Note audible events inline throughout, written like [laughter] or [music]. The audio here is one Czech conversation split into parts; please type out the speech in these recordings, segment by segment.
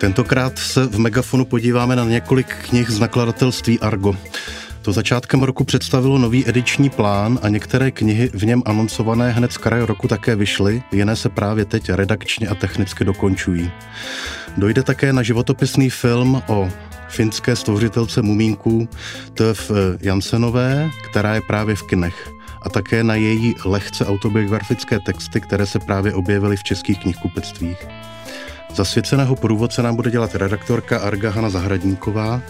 Tentokrát se v Megafonu podíváme na několik knih z nakladatelství Argo. To začátkem roku představilo nový ediční plán a některé knihy v něm anoncované hned z kraje roku také vyšly, jiné se právě teď redakčně a technicky dokončují. Dojde také na životopisný film o finské stvořitelce mumínků Töv Jansenové, která je právě v kinech a také na její lehce autobiografické texty, které se právě objevily v českých knihkupectvích. Zasvěceného průvodce nám bude dělat redaktorka Arga Hana Zahradníková.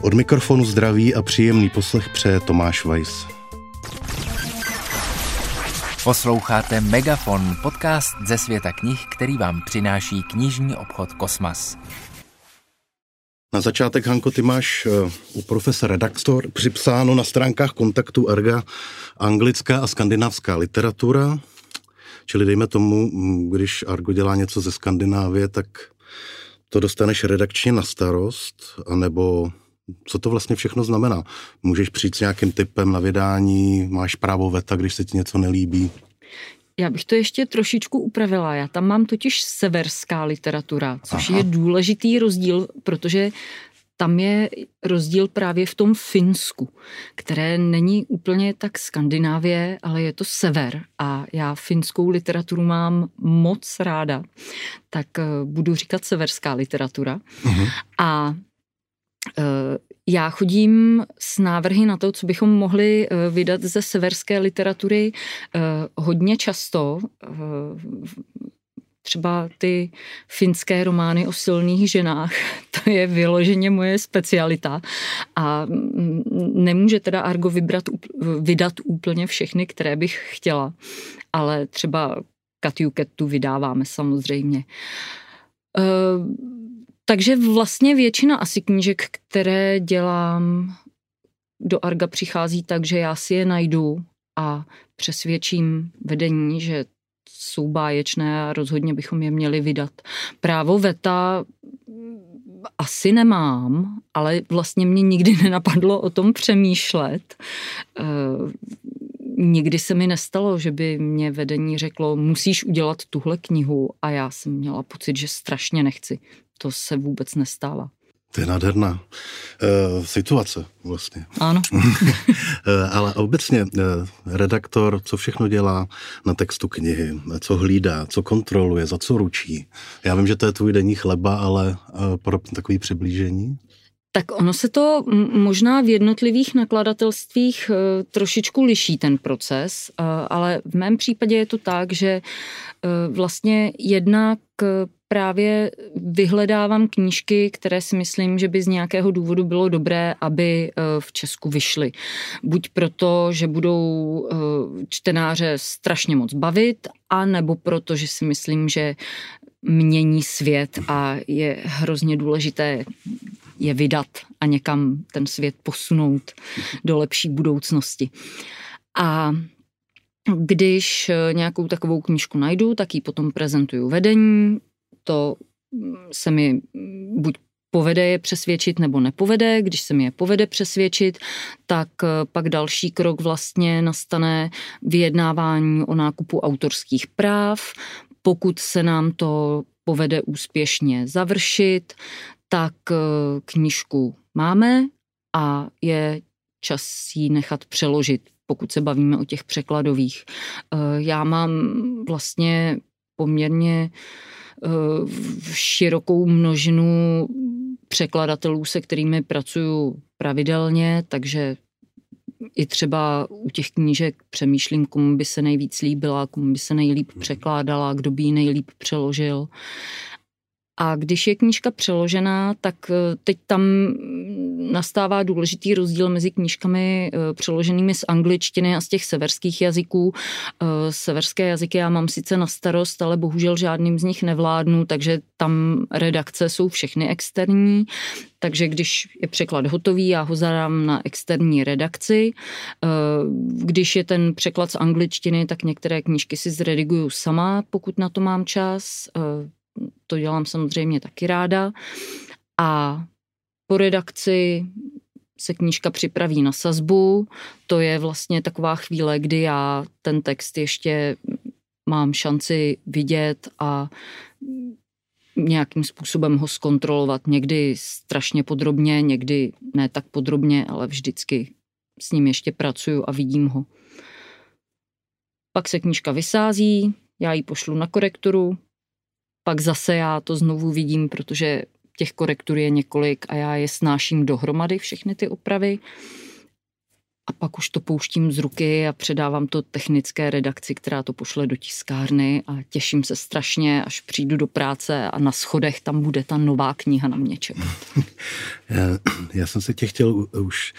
Od mikrofonu zdraví a příjemný poslech přeje Tomáš Weiss. Posloucháte Megafon, podcast ze světa knih, který vám přináší knižní obchod Kosmas. Na začátek, Hanko, ty máš eh, u profesora redaktor připsáno na stránkách kontaktu Arga anglická a skandinávská literatura, Čili dejme tomu, když Argo dělá něco ze Skandinávie, tak to dostaneš redakčně na starost, anebo co to vlastně všechno znamená? Můžeš přijít s nějakým typem na vydání, máš právo veta, když se ti něco nelíbí? Já bych to ještě trošičku upravila. Já tam mám totiž severská literatura, což Aha. je důležitý rozdíl, protože tam je rozdíl právě v tom Finsku, které není úplně tak Skandinávie, ale je to sever a já finskou literaturu mám moc ráda, tak eh, budu říkat severská literatura. Uh-huh. A eh, já chodím s návrhy na to, co bychom mohli eh, vydat ze severské literatury hodně často třeba ty finské romány o silných ženách, [laughs] to je vyloženě moje specialita a nemůže teda Argo vybrat, vydat úplně všechny, které bych chtěla, ale třeba Katju Ketu vydáváme samozřejmě. Uh, takže vlastně většina asi knížek, které dělám do Arga přichází tak, že já si je najdu a přesvědčím vedení, že jsou báječné a rozhodně bychom je měli vydat. Právo veta asi nemám, ale vlastně mě nikdy [laughs] nenapadlo o tom přemýšlet. E, nikdy se mi nestalo, že by mě vedení řeklo, musíš udělat tuhle knihu a já jsem měla pocit, že strašně nechci. To se vůbec nestává. To je nádherná uh, situace vlastně. Ano. [laughs] Eh, ale obecně uh, redaktor, co všechno dělá na textu knihy, co hlídá, co kontroluje, za co ručí. Já vím, že to je tvůj denní chleba, ale uh, pro takový přiblížení? Tak ono se to možná v jednotlivých nakladatelstvích trošičku liší ten proces, ale v mém případě je to tak, že vlastně jednak právě vyhledávám knížky, které si myslím, že by z nějakého důvodu bylo dobré, aby eh, v Česku vyšly. Buď proto, že budou eh, čtenáře strašně moc bavit, a nebo proto, že si myslím, že mění svět a je hrozně důležité je vydat a někam ten svět posunout do lepší budoucnosti. A když eh, nějakou takovou knížku najdu, tak ji potom prezentuju vedení, to mm, se mi mm, buď povede je přesvědčit nebo nepovede. Když se mi je povede přesvědčit, tak eh, pak další krok vlastně nastane vyjednávání o nákupu autorských práv. Pokud se nám to povede úspěšně završit, tak eh, knížku máme a je čas ji nechat přeložit, pokud se bavíme o těch překladových. Eh, já mám vlastně poměrně širokou množinu překladatelů, se kterými pracuju pravidelně, takže i třeba u těch knížek přemýšlím, komu by se nejvíc líbila, komu by se nejlíp překládala, kdo by ji nejlíp přeložil. A když je knížka přeložená, tak eh, teď tam nastává důležitý rozdíl mezi knížkami eh, přeloženými z angličtiny a z těch severských jazyků. Eh, severské jazyky já mám sice na starost, ale bohužel žádným z nich nevládnu, takže tam redakce jsou všechny externí. Takže když je překlad hotový, já ho zadám na externí redakci. Když je ten překlad z angličtiny, tak některé knížky si zrediguju sama, pokud na to mám čas to dělám samozřejmě taky ráda. A po redakci se knížka připraví na sazbu. To je vlastně taková chvíle, kdy já ten text ještě mám šanci vidět a nějakým způsobem ho zkontrolovat. Někdy strašně podrobně, někdy ne tak podrobně, ale vždycky s ním ještě pracuju a vidím ho. Pak se knížka vysází, já ji pošlu na korekturu, pak zase já to znovu vidím, protože těch korektur je několik a já je snáším dohromady, všechny ty opravy. A pak už to pouštím z ruky a předávám to technické redakci, která to pošle do tiskárny a těším se strašně, až přijdu do práce a na schodech tam bude ta nová kniha na mě čekat. [laughs] Já, já jsem se tě chtěl už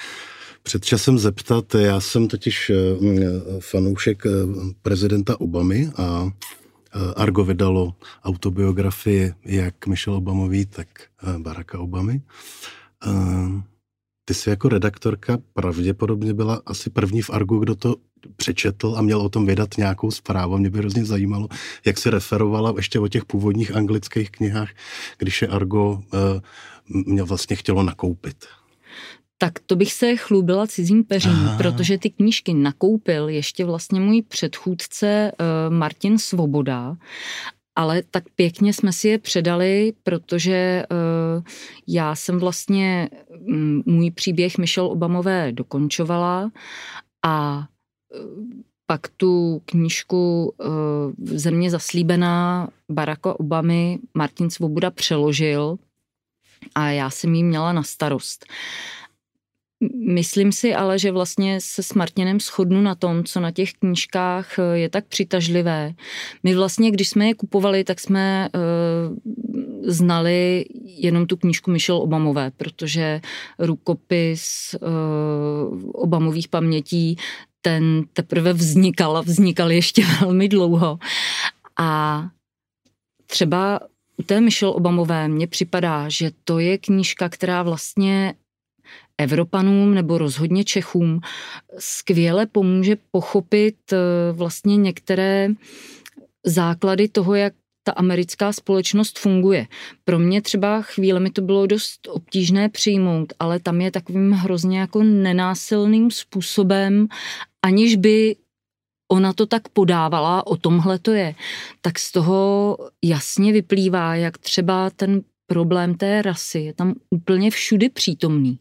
před časem zeptat, já jsem totiž eh, fanoušek eh, prezidenta Obamy a eh, Argo vydalo autobiografii jak Michelle Obamový, tak Baracka Obamy. Ty jsi jako redaktorka pravděpodobně byla asi první v Argu, kdo to přečetl a měl o tom vydat nějakou zprávu. Mě by hrozně zajímalo, jak se referovala ještě o těch původních anglických knihách, když je Argo mě vlastně chtělo nakoupit. Tak to bych se chlubila cizím peřím, Aha. protože ty knížky nakoupil ještě vlastně můj předchůdce uh, Martin Svoboda ale tak pěkně jsme si je předali, protože uh, já jsem vlastně um, můj příběh Michelle Obamové dokončovala a uh, pak tu knížku uh, Země zaslíbená Baracka Obamy Martin Svoboda přeložil a já jsem jí měla na starost. Myslím si ale, že vlastně se s Martinem shodnu na tom, co na těch knížkách eh, je tak přitažlivé. My vlastně, když jsme je kupovali, tak jsme uh, znali jenom tu knížku Michelle Obamové, protože rukopis uh, Obamových pamětí ten teprve vznikal a vznikal ještě [laughs] velmi dlouho. A třeba u té Michelle Obamové mně připadá, že to je knížka, která vlastně Evropanům nebo rozhodně Čechům skvěle pomůže pochopit eh, vlastně některé základy toho, jak ta americká společnost funguje. Pro mě třeba chvíle mi to bylo dost obtížné přijmout, ale tam je takovým hrozně jako nenásilným způsobem, aniž by ona to tak podávala, o tomhle to je, tak z toho jasně vyplývá, jak třeba ten problém té rasy je tam úplně všudy přítomný.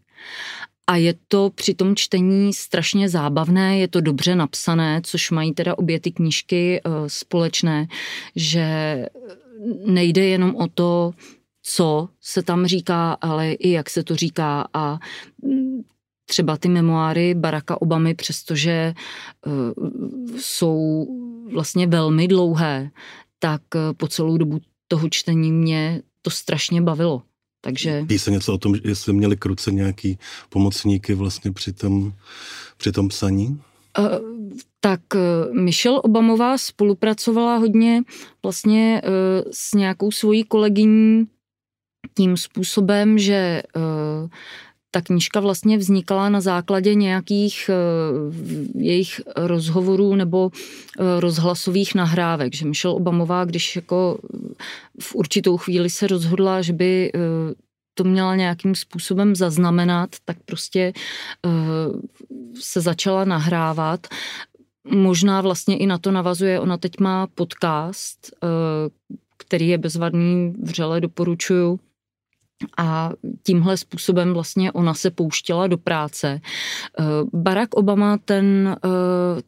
A je to při tom čtení strašně zábavné, je to dobře napsané, což mají teda obě ty knížky uh, společné, že nejde jenom o to, co se tam říká, ale i jak se to říká a mm, třeba ty memoáry Baracka Obamy, přestože uh, jsou vlastně velmi dlouhé, tak uh, po celou dobu toho čtení mě to strašně bavilo. Takže... Ví se něco o tom, jestli měli kruce nějaký pomocníky vlastně při tom, při tom psaní? Uh, tak uh, Michelle Obamová spolupracovala hodně vlastně uh, s nějakou svojí kolegyní tím způsobem, že uh, ta knížka vlastně vznikala na základě nějakých uh, jejich rozhovorů nebo uh, rozhlasových nahrávek, že Michelle Obamová, když jako v určitou chvíli se rozhodla, že by to měla nějakým způsobem zaznamenat, tak prostě se začala nahrávat. Možná vlastně i na to navazuje, ona teď má podcast, který je bezvadný, vřele doporučuju, a tímhle způsobem vlastně ona se pouštěla do práce. Eh, Barack Obama, ten, eh,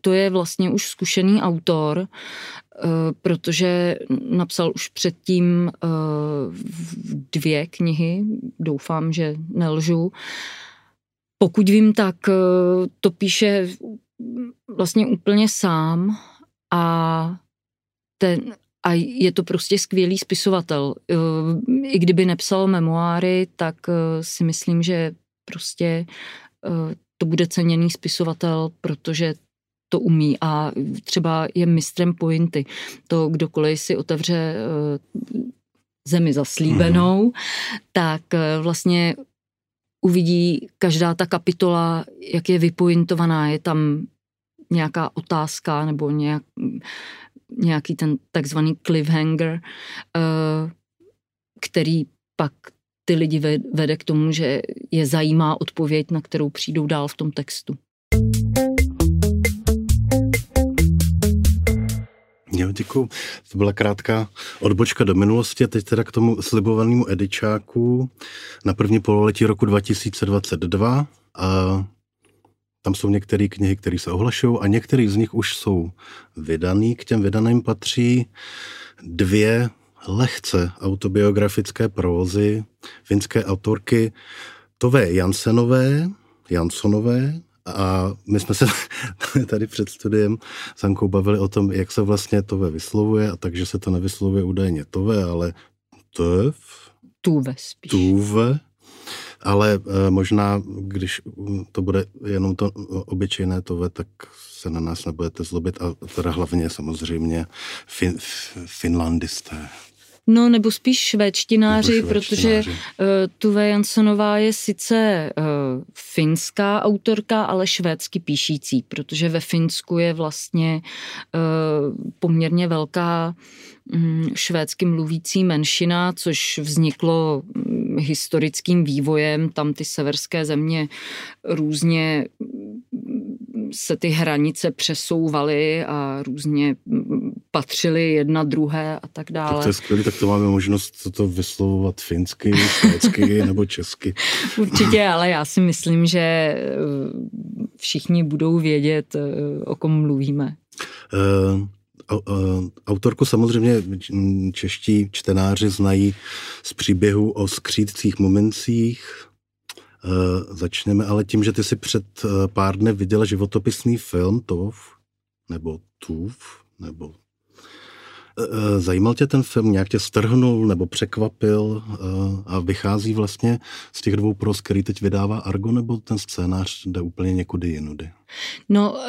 to je vlastně už zkušený autor, eh, protože napsal už předtím dvě knihy, doufám, že nelžu. Pokud vím, tak to píše vlastně úplně sám a ten, a je to prostě skvělý spisovatel. Eh, I kdyby nepsal memoáry, tak eh, si myslím, že prostě eh, to bude ceněný spisovatel, protože to umí a třeba je mistrem pointy. To kdokoliv si otevře zemi zaslíbenou, mm. tak vlastně uvidí každá ta kapitola, jak je vypointovaná, je tam nějaká otázka nebo nějak, nějaký ten takzvaný cliffhanger, eh, který pak ty lidi vede k tomu, že je zajímá odpověď, na kterou přijdou dál v tom textu. Jo, děkuji. To byla krátká odbočka do minulosti. Teď teda k tomu slibovanému edičáku na první pololetí roku 2022. A tam jsou některé knihy, které se ohlašují a některé z nich už jsou vydaný. K těm vydaným patří dvě lehce autobiografické prózy finské autorky Tové Jansenové, Jansonové a my jsme se [laughs] tady před studiem s Ankou bavili o tom, jak se vlastně Tove vyslovuje, a takže se to nevyslovuje údajně Tove, ale Tov. Tuve spíš. Tuve. Ale e, možná, když to bude jenom to obyčejné Tove, tak se na nás nebudete zlobit a teda hlavně samozřejmě fin, finlandisté. No, nebo spíš švédštináři, nebo protože uh, Tuve Janssonová je sice uh, finská autorka, ale švédsky píšící, protože ve Finsku je vlastně uh, poměrně velká um, švédsky mluvící menšina, což vzniklo historickým vývojem. Tam ty severské země různě se ty hranice přesouvaly a různě patřily jedna druhé a tak dále. Tak to je skvělé, tak to máme možnost to vyslovovat finsky, švédsky [laughs] nebo česky. Určitě, ale já si myslím, že eh, všichni budou vědět, eh, o kom mluvíme. Uh, Autorku samozřejmě čeští čtenáři znají z příběhu o skřídcích momencích, Eh, začneme ale tím, že ty si před eh, pár dny viděla životopisný film Tov, nebo Tuv, nebo eh, Zajímal tě ten film, nějak tě strhnul nebo překvapil a vychází vlastně z těch dvou pros, který teď vydává Argo, nebo ten scénář jde úplně někudy jinudy? No,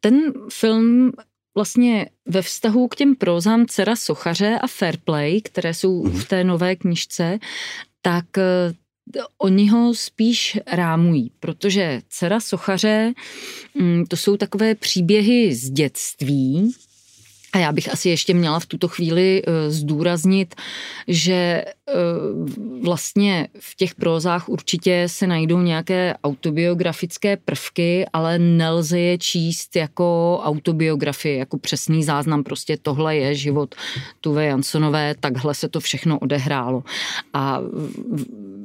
ten film vlastně ve vztahu k těm prózám Cera Sochaře a Fairplay, které jsou v té nové knižce, tak Oni ho spíš rámují, protože dcera sochaře, mm, to jsou takové příběhy z dětství, a já bych asi ještě měla v tuto chvíli eh, zdůraznit, že eh, vlastně v těch prózách určitě se najdou nějaké autobiografické prvky, ale nelze je číst jako autobiografie, jako přesný záznam. Prostě tohle je život Tuve Jansonové, takhle se to všechno odehrálo. A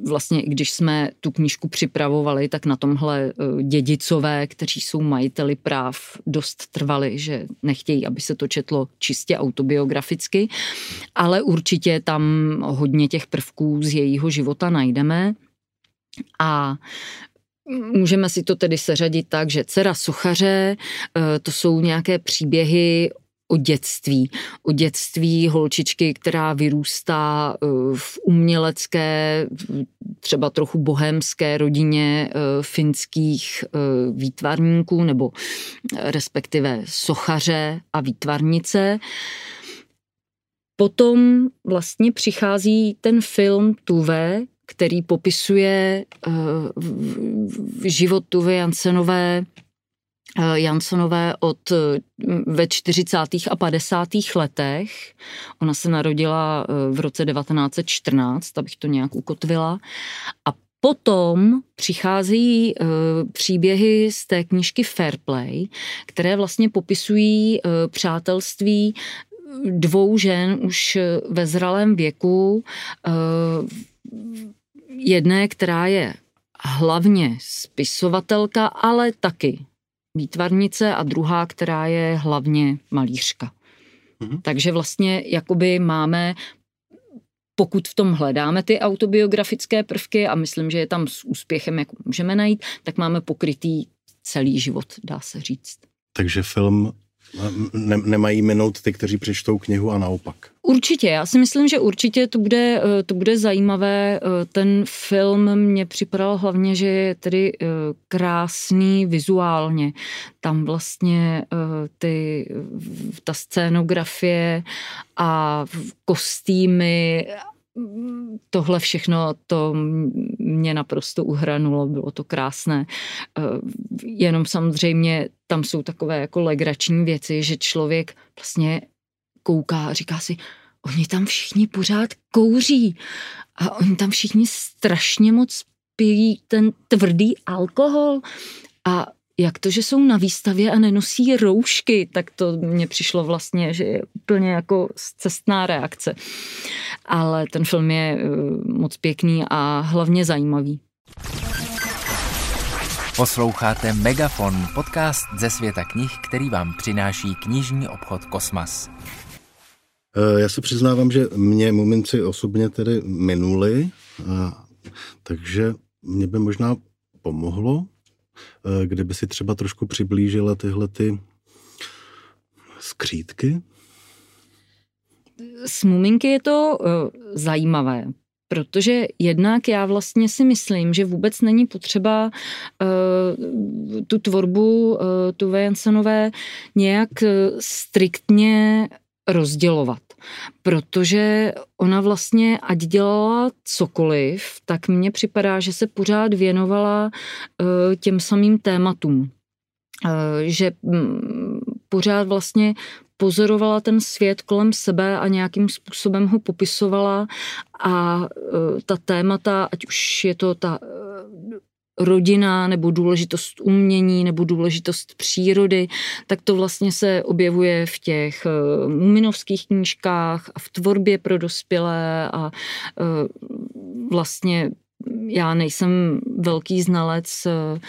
vlastně, když jsme tu knížku připravovali, tak na tomhle eh, dědicové, kteří jsou majiteli práv, dost trvali, že nechtějí, aby se to četlo čistě autobiograficky, ale určitě tam hodně těch prvků z jejího života najdeme. A Můžeme si to tedy seřadit tak, že dcera suchaře, eh, to jsou nějaké příběhy o dětství. O dětství holčičky, která vyrůstá eh, v umělecké, třeba trochu bohemské rodině eh, finských eh, výtvarníků nebo respektive sochaře a výtvarnice. Potom vlastně přichází ten film Tuve, který popisuje život Tuve Jansenové Jansonové od eh, ve 40. a 50. letech. Ona se narodila eh, v roce 1914, abych to nějak ukotvila. A potom přicházejí příběhy z té knižky Fairplay, které vlastně popisují přátelství dvou žen už ve zralém věku. Jedné, která je hlavně spisovatelka, ale taky výtvarnice a druhá, která je hlavně malířka. Mm-hmm. Takže vlastně jakoby máme pokud v tom hledáme ty autobiografické prvky a myslím, že je tam s úspěchem, jak můžeme najít, tak máme pokrytý celý život, dá se říct. Takže film ne, nemají minout ty, kteří přečtou knihu a naopak. Určitě, já si myslím, že určitě to bude, eh, to bude zajímavé. Eh, ten film mě připadal hlavně, že je tedy eh, krásný vizuálně. Tam vlastně ty, ta scénografie a kostýmy tohle všechno to mě naprosto uhranulo, bylo to krásné. Eh, jenom samozřejmě tam jsou takové jako legrační věci, že člověk vlastně kouká a říká si, oni tam všichni pořád kouří a oni tam všichni strašně moc pijí ten tvrdý alkohol a jak to, že jsou na výstavě a nenosí roušky, tak to mně přišlo vlastně, že je úplně jako cestná reakce. Ale ten film je eh, moc pěkný a hlavně zajímavý. Posloucháte Megafon, podcast ze světa knih, který vám přináší knižní obchod Kosmas. Eh, já se přiznávám, že mě momenty osobně tedy minuli, takže mě by možná pomohlo, kdyby si třeba trošku přiblížila tyhle ty skřítky. S muminky je to uh, zajímavé, protože jednak já vlastně si myslím, že vůbec není potřeba uh, tu tvorbu uh, tu Jensenové nějak striktně rozdělovat. Protože ona vlastně, ať dělala cokoliv, tak mně připadá, že se pořád věnovala uh, těm samým tématům. Uh, že um, pořád vlastně pozorovala ten svět kolem sebe a nějakým způsobem ho popisovala a uh, ta témata, ať už je to ta rodina nebo důležitost umění nebo důležitost přírody, tak to vlastně se objevuje v těch uh, muminovských knížkách a v tvorbě pro dospělé a uh, vlastně já nejsem velký znalec uh,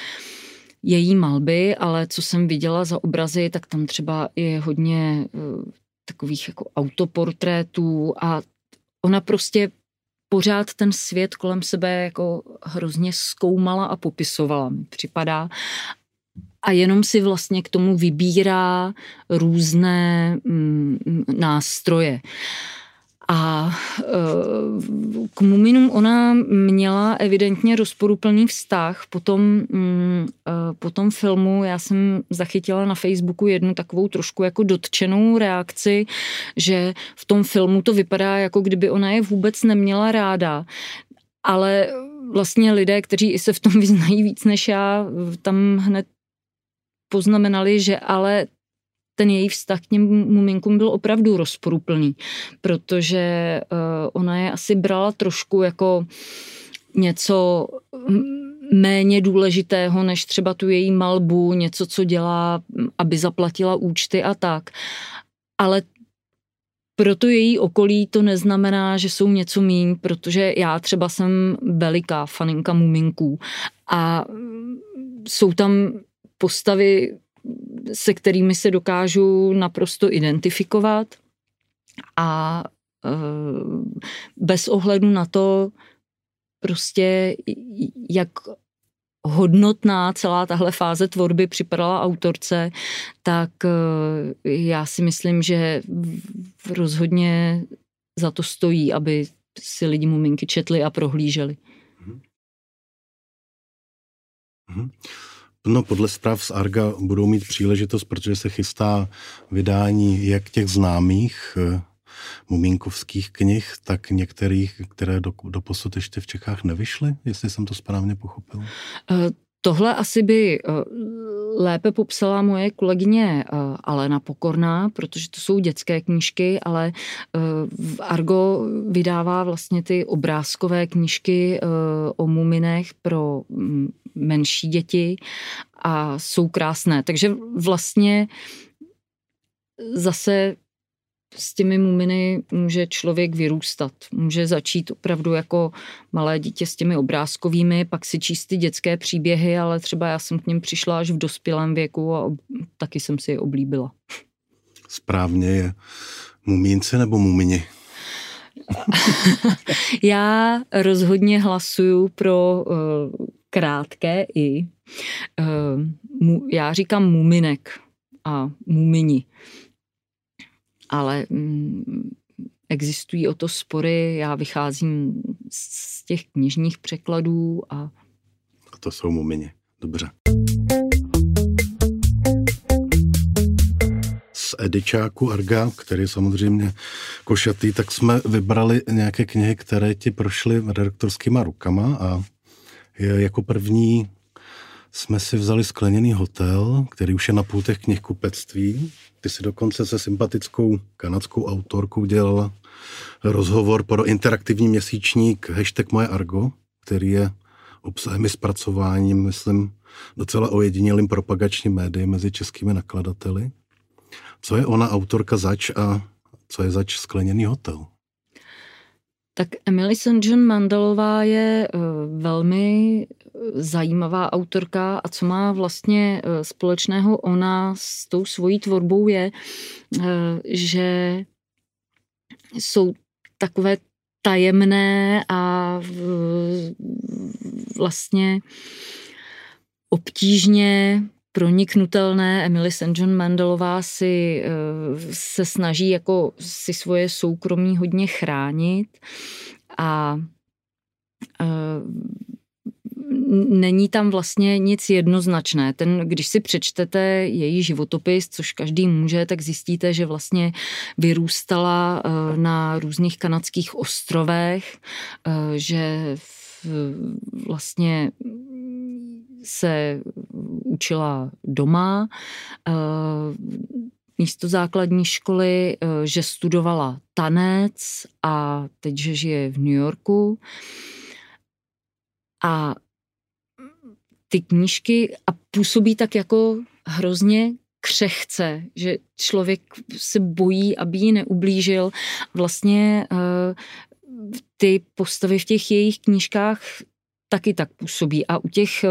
její malby, ale co jsem viděla za obrazy, tak tam třeba je hodně takových jako autoportrétů a ona prostě pořád ten svět kolem sebe jako hrozně zkoumala a popisovala, mi připadá. A jenom si vlastně k tomu vybírá různé mm, nástroje. A e, k Muminům ona měla evidentně rozporuplný vztah. Po tom, mm, e, po tom filmu já jsem zachytila na Facebooku jednu takovou trošku jako dotčenou reakci, že v tom filmu to vypadá, jako kdyby ona je vůbec neměla ráda. Ale vlastně lidé, kteří se v tom vyznají víc než já, tam hned poznamenali, že ale ten její vztah k těm muminkům byl opravdu rozporuplný, protože uh, ona je asi brala trošku jako něco méně důležitého než třeba tu její malbu, něco, co dělá, aby zaplatila účty a tak. Ale pro to její okolí to neznamená, že jsou něco míň, protože já třeba jsem veliká faninka muminků a jsou tam postavy se kterými se dokážu naprosto identifikovat a e, bez ohledu na to, prostě jak hodnotná celá tahle fáze tvorby připadala autorce, tak e, já si myslím, že rozhodně za to stojí, aby si lidi muminky četli a prohlíželi. Mm-hmm. No, podle zpráv z Arga budou mít příležitost, protože se chystá vydání jak těch známých uh, mumínkovských knih, tak některých, které do, do posud ještě v Čechách nevyšly, jestli jsem to správně pochopil. Tohle asi by uh, lépe popsala moje kolegyně Alena Pokorná, protože to jsou dětské knížky, ale v Argo vydává vlastně ty obrázkové knížky o muminech pro mm, menší děti a jsou krásné. Takže vlastně zase s těmi muminy může člověk vyrůstat. Může začít opravdu jako malé dítě s těmi obrázkovými, pak si číst ty dětské příběhy, ale třeba já jsem k něm přišla až v dospělém věku a taky jsem si je oblíbila. Správně je mumínce nebo mumini? [laughs] já rozhodně hlasuju pro uh, krátké i. Uh, já říkám muminek a mumini. Ale mm, existují o to spory, já vycházím z těch knižních překladů a... A to jsou mumini. Dobře. Z Edičáku Arga, který je samozřejmě košatý, tak jsme vybrali nějaké knihy, které ti prošly redaktorskýma rukama a jako první jsme si vzali skleněný hotel, který už je na půltech knihkupectví. Ty si dokonce se sympatickou kanadskou autorkou dělala rozhovor pro interaktivní měsíčník hashtag Moje Argo, který je obsahem i zpracováním, myslím, docela ojedinělým propagačním médii mezi českými nakladateli. Co je ona autorka zač a co je zač skleněný hotel? Tak Emily St. John Mandelová je eh, velmi zajímavá autorka a co má vlastně eh, společného ona s tou svojí tvorbou je, že jsou takové tajemné a vlastně obtížně proniknutelné. Emily St. John Mandelová si eh, se snaží jako si svoje soukromí hodně chránit a eh, není tam vlastně nic jednoznačné. Ten, když si přečtete její životopis, což každý může, tak zjistíte, že vlastně vyrůstala eh, na různých kanadských ostrovech, že vlastně se učila doma, eh, místo základní školy, eh, že studovala tanec a teď, že žije v New Yorku. A ty knížky a působí tak jako hrozně křehce, že člověk se bojí, aby ji neublížil. Vlastně uh, ty postavy v těch jejich knížkách taky tak působí. A u těch, eh,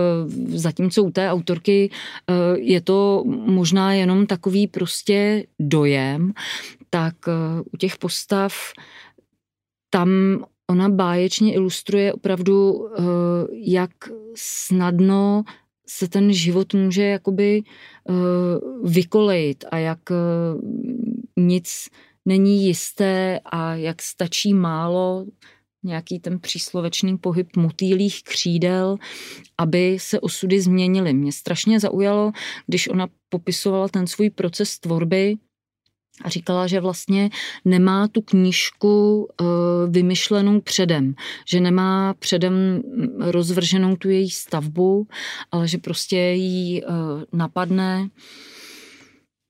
zatímco u té autorky eh, je to možná jenom takový prostě dojem, tak eh, u těch postav tam ona báječně ilustruje opravdu, jak snadno se ten život může jakoby vykolejit a jak nic není jisté a jak stačí málo nějaký ten příslovečný pohyb motýlých křídel, aby se osudy změnily. Mě strašně zaujalo, když ona popisovala ten svůj proces tvorby, a říkala, že vlastně nemá tu knížku uh, vymyšlenou předem, že nemá předem rozvrženou tu její stavbu, ale že prostě jí uh, napadne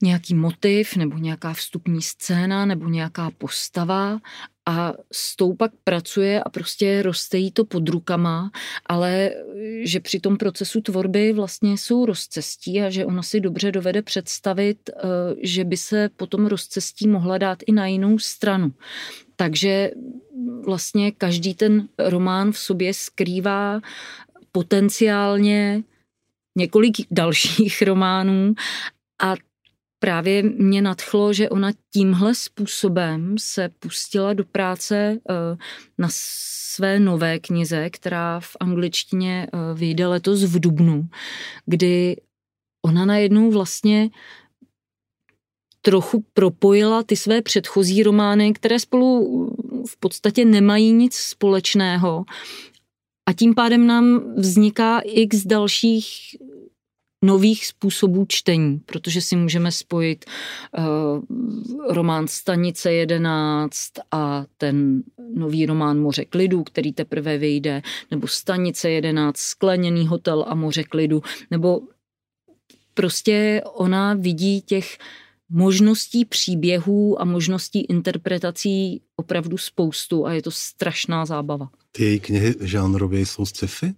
nějaký motiv nebo nějaká vstupní scéna nebo nějaká postava a s tou pak pracuje a prostě roste jí to pod rukama, ale že při tom procesu tvorby vlastně jsou rozcestí a že ona si dobře dovede představit, eh, že by se potom rozcestí mohla dát i na jinou stranu. Takže vlastně každý ten román v sobě skrývá potenciálně několik dalších [laughs] románů a právě mě nadchlo, že ona tímhle způsobem se pustila do práce eh, na své nové knize, která v angličtině eh, vyjde letos v Dubnu, kdy ona najednou vlastně trochu propojila ty své předchozí romány, které spolu v podstatě nemají nic společného. A tím pádem nám vzniká x dalších nových způsobů čtení, protože si můžeme spojit uh, román Stanice 11 a ten nový román Moře klidu, který teprve vyjde, nebo Stanice 11, Skleněný hotel a Moře klidu, nebo prostě ona vidí těch možností příběhů a možností interpretací opravdu spoustu a je to strašná zábava. Ty její knihy žánrově jsou sci-fi?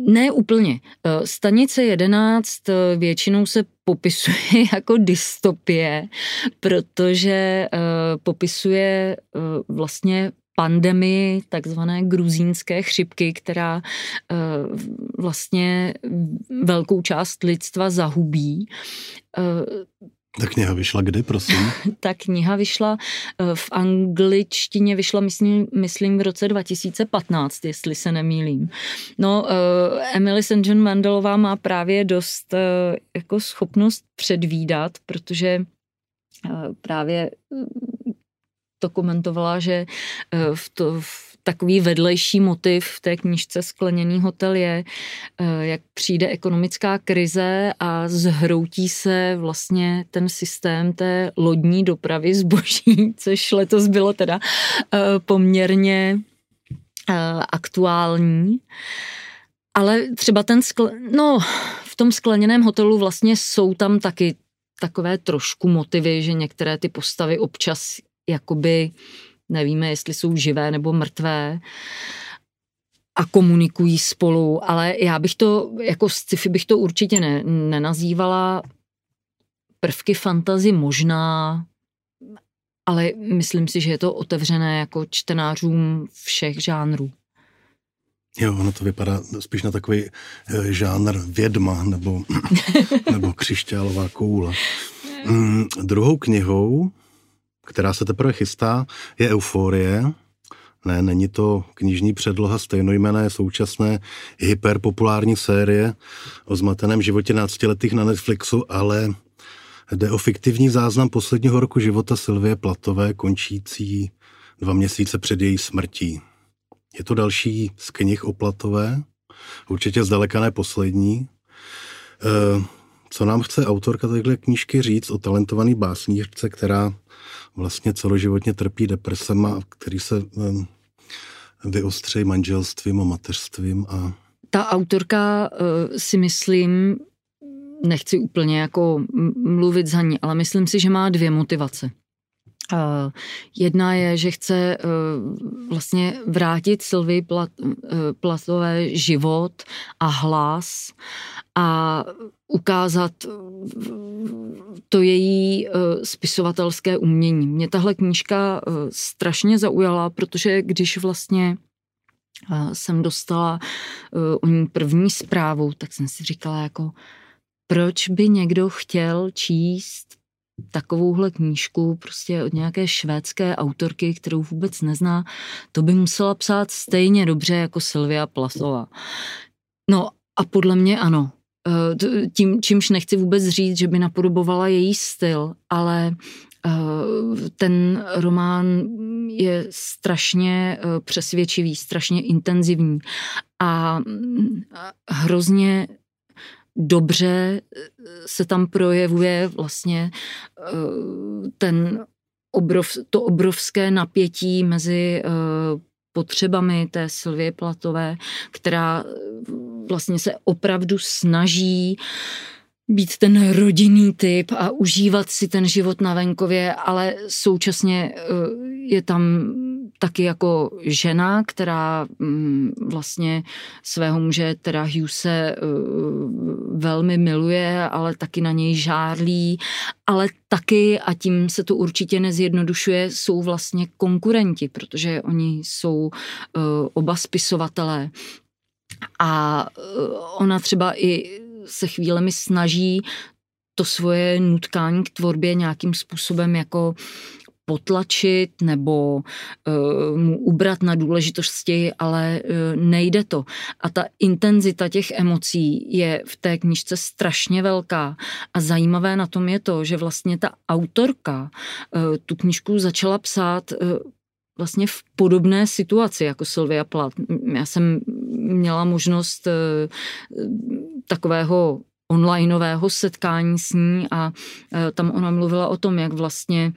Ne úplně. Eh, stanice 11 eh, většinou se popisuje [laughs] jako dystopie, protože eh, popisuje vlastně pandemii takzvané gruzínské chřipky, která vlastně velkou část lidstva zahubí. Ta kniha vyšla kdy, prosím? [laughs] Ta kniha vyšla eh, v angličtině, vyšla myslím, myslím v roce 2015, jestli se nemýlím. No, uh, Emily St. John Mandelová má právě dost uh, jako schopnost předvídat, protože uh, právě to komentovala, že v, to, v takový vedlejší motiv v té knižce Skleněný hotel je, eh, jak přijde ekonomická krize a zhroutí se vlastně ten systém té lodní dopravy zboží, [laughs] což letos bylo teda eh, poměrně eh, aktuální. Ale třeba ten skle... no, v tom skleněném hotelu vlastně jsou tam taky takové trošku motivy, že některé ty postavy občas jakoby nevíme, jestli jsou živé nebo mrtvé. a komunikují spolu, ale já bych to, jako sci-fi bych to určitě ne, nenazývala prvky fantazy možná, ale myslím si, že je to otevřené jako čtenářům všech žánrů. Jo, ono to vypadá spíš na takový e, žánr vědma nebo, [laughs] nebo křišťálová koule. [laughs] Mm, druhou knihou, která se teprve chystá, je Euforie. Ne, není to knižní předloha stejnojmené současné hyperpopulární série o zmateném životě náctiletých na Netflixu, ale jde o fiktivní záznam posledního roku života Sylvie Platové, končící dva měsíce před její smrtí. Je to další z knih o Platové, určitě zdaleka ne poslední. E, co nám chce autorka téhle knížky říct o talentovaný básnířce, která vlastně celoživotně trpí depresema, který se e, vyostřejí manželstvím a mateřstvím. A... Ta autorka e, si myslím, nechci úplně jako mluvit za ní, ale myslím si, že má dvě motivace. Uh, jedna je, že chce uh, vlastně vrátit Sylvie Plat, uh, Platové život a hlas a ukázat to její spisovatelské umění. Mě tahle knížka strašně zaujala, protože když vlastně jsem dostala o ní první zprávu, tak jsem si říkala jako, proč by někdo chtěl číst takovouhle knížku prostě od nějaké švédské autorky, kterou vůbec nezná, to by musela psát stejně dobře jako Silvia Plasová. No a podle mě ano. Eh, tím, čímž nechci vůbec říct, že by napodobovala její styl, ale eh, ten román je strašně eh, přesvědčivý, strašně intenzivní a mm, hrozně dobře eh, se tam projevuje vlastně eh, ten obrov, to obrovské napětí mezi eh, potřebami té Sylvie Platové, která vlastně se opravdu snaží být ten rodinný typ a užívat si ten život na venkově, ale současně je tam taky jako žena, která mm, vlastně svého muže, teda Hughese, uh, velmi miluje, ale taky na něj žárlí, ale taky, a tím se to určitě nezjednodušuje, jsou vlastně konkurenti, protože oni jsou uh, oba spisovatelé. A uh, ona třeba i se chvílemi snaží to svoje nutkání k tvorbě nějakým způsobem jako potlačit nebo uh, mu ubrat na důležitosti, ale uh, nejde to. A ta intenzita těch emocí je v té knižce strašně velká. A zajímavé na tom je to, že vlastně ta autorka uh, tu knižku začala psát vlastně v podobné situaci jako Sylvia Plath. Já jsem měla možnost takového onlineového setkání s ní a e, tam ona mluvila o tom, jak vlastně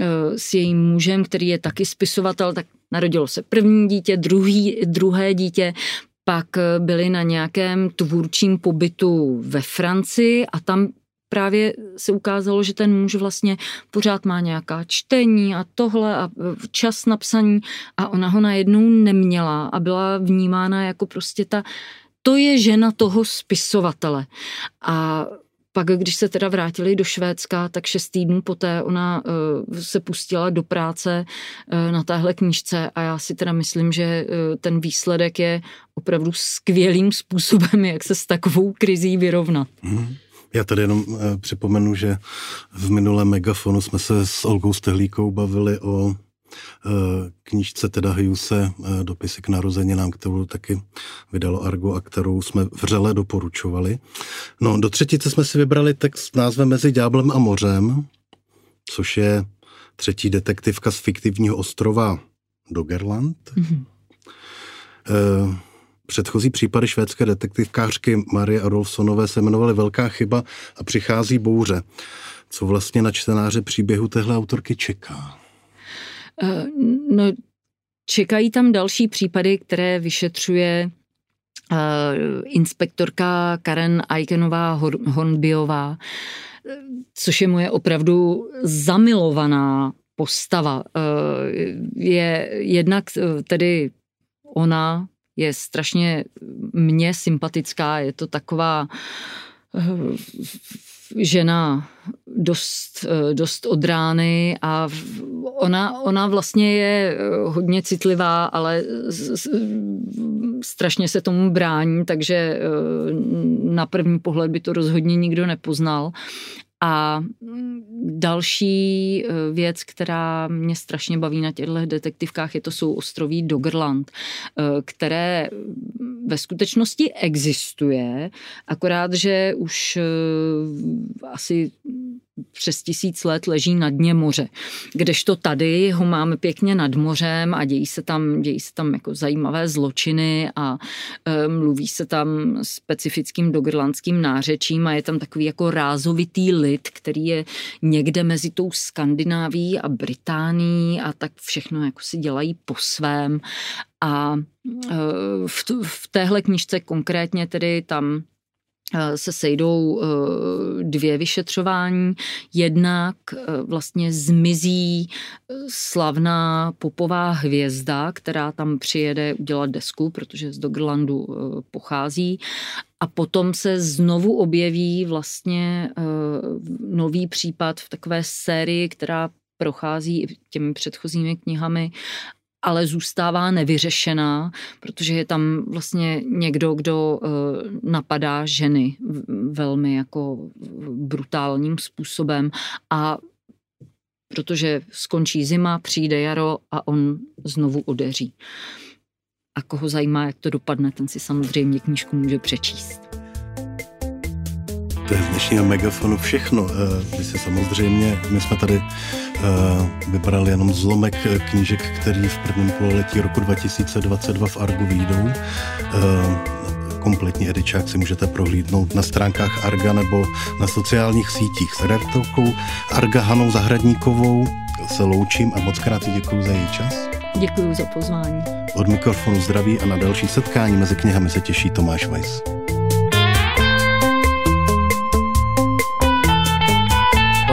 e, s jejím mužem, který je taky spisovatel, tak narodilo se první dítě, druhý, druhé dítě, pak e, byli na nějakém tvůrčím pobytu ve Francii a tam právě se ukázalo, že ten muž vlastně pořád má nějaká čtení a tohle a čas na psaní a ona ho najednou neměla a byla vnímána jako prostě ta to je žena toho spisovatele. A pak, když se teda vrátili do Švédska, tak šest týdnů poté ona uh, se pustila do práce uh, na téhle knížce a já si teda myslím, že uh, ten výsledek je opravdu skvělým způsobem, jak se s takovou krizí vyrovnat. Mm. Já tady jenom připomenu, že v minulém megafonu jsme se s Olgou Stehlíkou bavili o Eh, knížce teda Hughese eh, Dopisy k narozeninám, kterou taky vydalo Argo a kterou jsme vřele doporučovali. No, do třetice jsme si vybrali text s názvem Mezi ďáblem a mořem, což je třetí detektivka z fiktivního ostrova Dogerland. Mm-hmm. Předchozí případy švédské detektivkářky Marie Adolfsonové se jmenovaly Velká chyba a přichází bouře. Co vlastně na čtenáře příběhu téhle autorky čeká? Eh, no, čekají tam další případy, které vyšetřuje uh, inspektorka Karen Aikenová Hornbiová, což je moje opravdu zamilovaná postava. Je jednak tedy ona je strašně mně sympatická, je to taková eh, žena dost, eh, dost od rány a ona, ona vlastně je eh, hodně citlivá, ale strašně se tomu brání, takže na první pohled by to rozhodně nikdo nepoznal. A další eh, věc, která mě strašně baví na těchto detektivkách, je to jsou ostroví Doggerland, eh, které ve skutečnosti existuje, akorát, že už eh, asi přes tisíc let leží na dně moře. Kdežto tady ho máme pěkně nad mořem a dějí se tam, dějí se tam jako zajímavé zločiny a e, mluví se tam specifickým dogrlandským nářečím a je tam takový jako rázovitý lid, který je někde mezi tou Skandináví a Británií a tak všechno jako si dělají po svém a e, v, v téhle knižce konkrétně tedy tam se sejdou eh, dvě vyšetřování. Jednak eh, vlastně zmizí slavná popová hvězda, která tam přijede udělat desku, protože z Dogrlandu pochází. A potom se znovu objeví vlastně nový případ v takové sérii, která prochází těmi předchozími knihami ale zůstává nevyřešená, protože je tam vlastně někdo, kdo eh, napadá ženy velmi jako brutálním způsobem a protože skončí zima, přijde jaro a on znovu odeří. A koho zajímá, jak to dopadne, ten si samozřejmě knížku může přečíst. To je z dnešního megafonu všechno. Eh, vy si samozřejmě, my jsme tady vybral jenom zlomek eh, knížek, který v prvním pololetí roku 2022 v Argu výjdou. Eh, kompletní edičák si můžete prohlídnout na stránkách Arga nebo na sociálních sítích s redaktorkou Arga Hanou Zahradníkovou se loučím a moc krát děkuji za její čas. Děkuji za pozvání. Od mikrofonu zdraví a na další setkání mezi knihami se těší Tomáš Weiss.